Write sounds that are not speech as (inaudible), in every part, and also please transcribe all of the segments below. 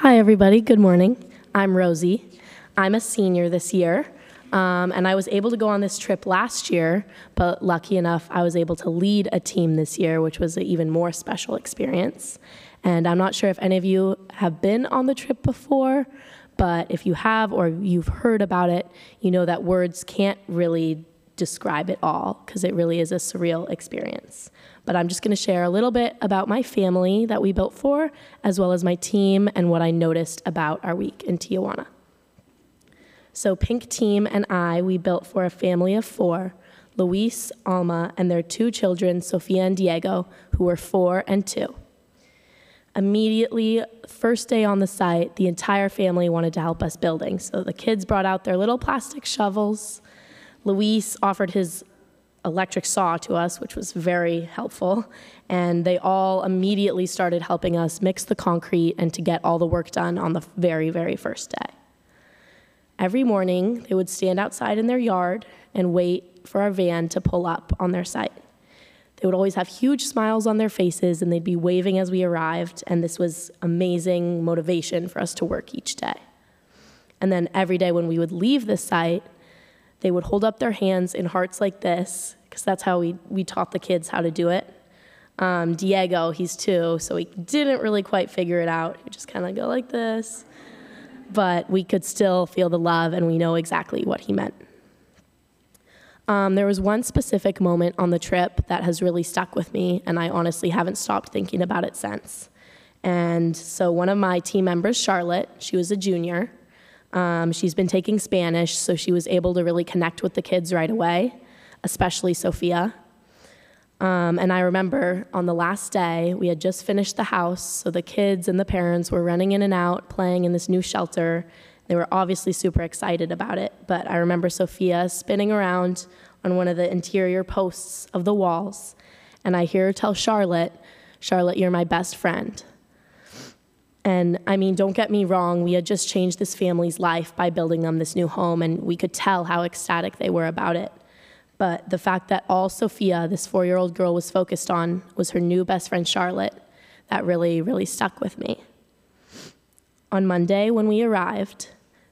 Hi, everybody. Good morning. I'm Rosie. I'm a senior this year, um, and I was able to go on this trip last year, but lucky enough, I was able to lead a team this year, which was an even more special experience. And I'm not sure if any of you have been on the trip before, but if you have or you've heard about it, you know that words can't really describe it all because it really is a surreal experience. But I'm just going to share a little bit about my family that we built for, as well as my team and what I noticed about our week in Tijuana. So, Pink Team and I, we built for a family of four Luis, Alma, and their two children, Sofia and Diego, who were four and two. Immediately, first day on the site, the entire family wanted to help us building. So the kids brought out their little plastic shovels. Luis offered his electric saw to us, which was very helpful. And they all immediately started helping us mix the concrete and to get all the work done on the very, very first day. Every morning, they would stand outside in their yard and wait for our van to pull up on their site. They would always have huge smiles on their faces and they'd be waving as we arrived, and this was amazing motivation for us to work each day. And then every day when we would leave the site, they would hold up their hands in hearts like this, because that's how we, we taught the kids how to do it. Um, Diego, he's two, so he didn't really quite figure it out. He just kind of go like this. But we could still feel the love, and we know exactly what he meant. Um, there was one specific moment on the trip that has really stuck with me, and I honestly haven't stopped thinking about it since. And so, one of my team members, Charlotte, she was a junior. Um, she's been taking Spanish, so she was able to really connect with the kids right away, especially Sophia. Um, and I remember on the last day, we had just finished the house, so the kids and the parents were running in and out, playing in this new shelter, they were obviously super excited about it, but I remember Sophia spinning around on one of the interior posts of the walls, and I hear her tell Charlotte, Charlotte, you're my best friend. And I mean, don't get me wrong, we had just changed this family's life by building them this new home, and we could tell how ecstatic they were about it. But the fact that all Sophia, this four year old girl, was focused on was her new best friend, Charlotte, that really, really stuck with me. On Monday, when we arrived,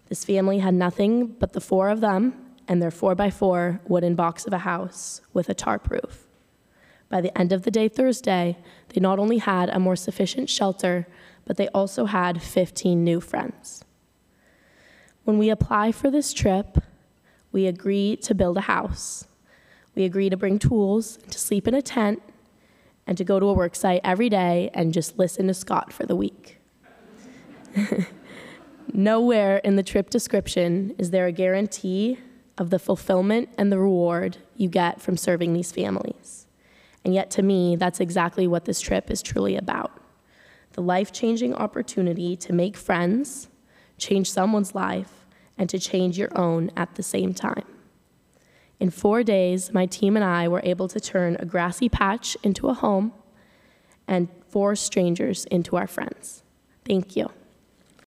this family had nothing but the four of them and their four by four wooden box of a house with a tarp roof. By the end of the day, Thursday, they not only had a more sufficient shelter, but they also had 15 new friends. When we apply for this trip, we agree to build a house. We agree to bring tools, to sleep in a tent, and to go to a work site every day and just listen to Scott for the week. (laughs) Nowhere in the trip description is there a guarantee of the fulfillment and the reward you get from serving these families. And yet, to me, that's exactly what this trip is truly about the life changing opportunity to make friends, change someone's life, and to change your own at the same time. In four days, my team and I were able to turn a grassy patch into a home and four strangers into our friends. Thank you.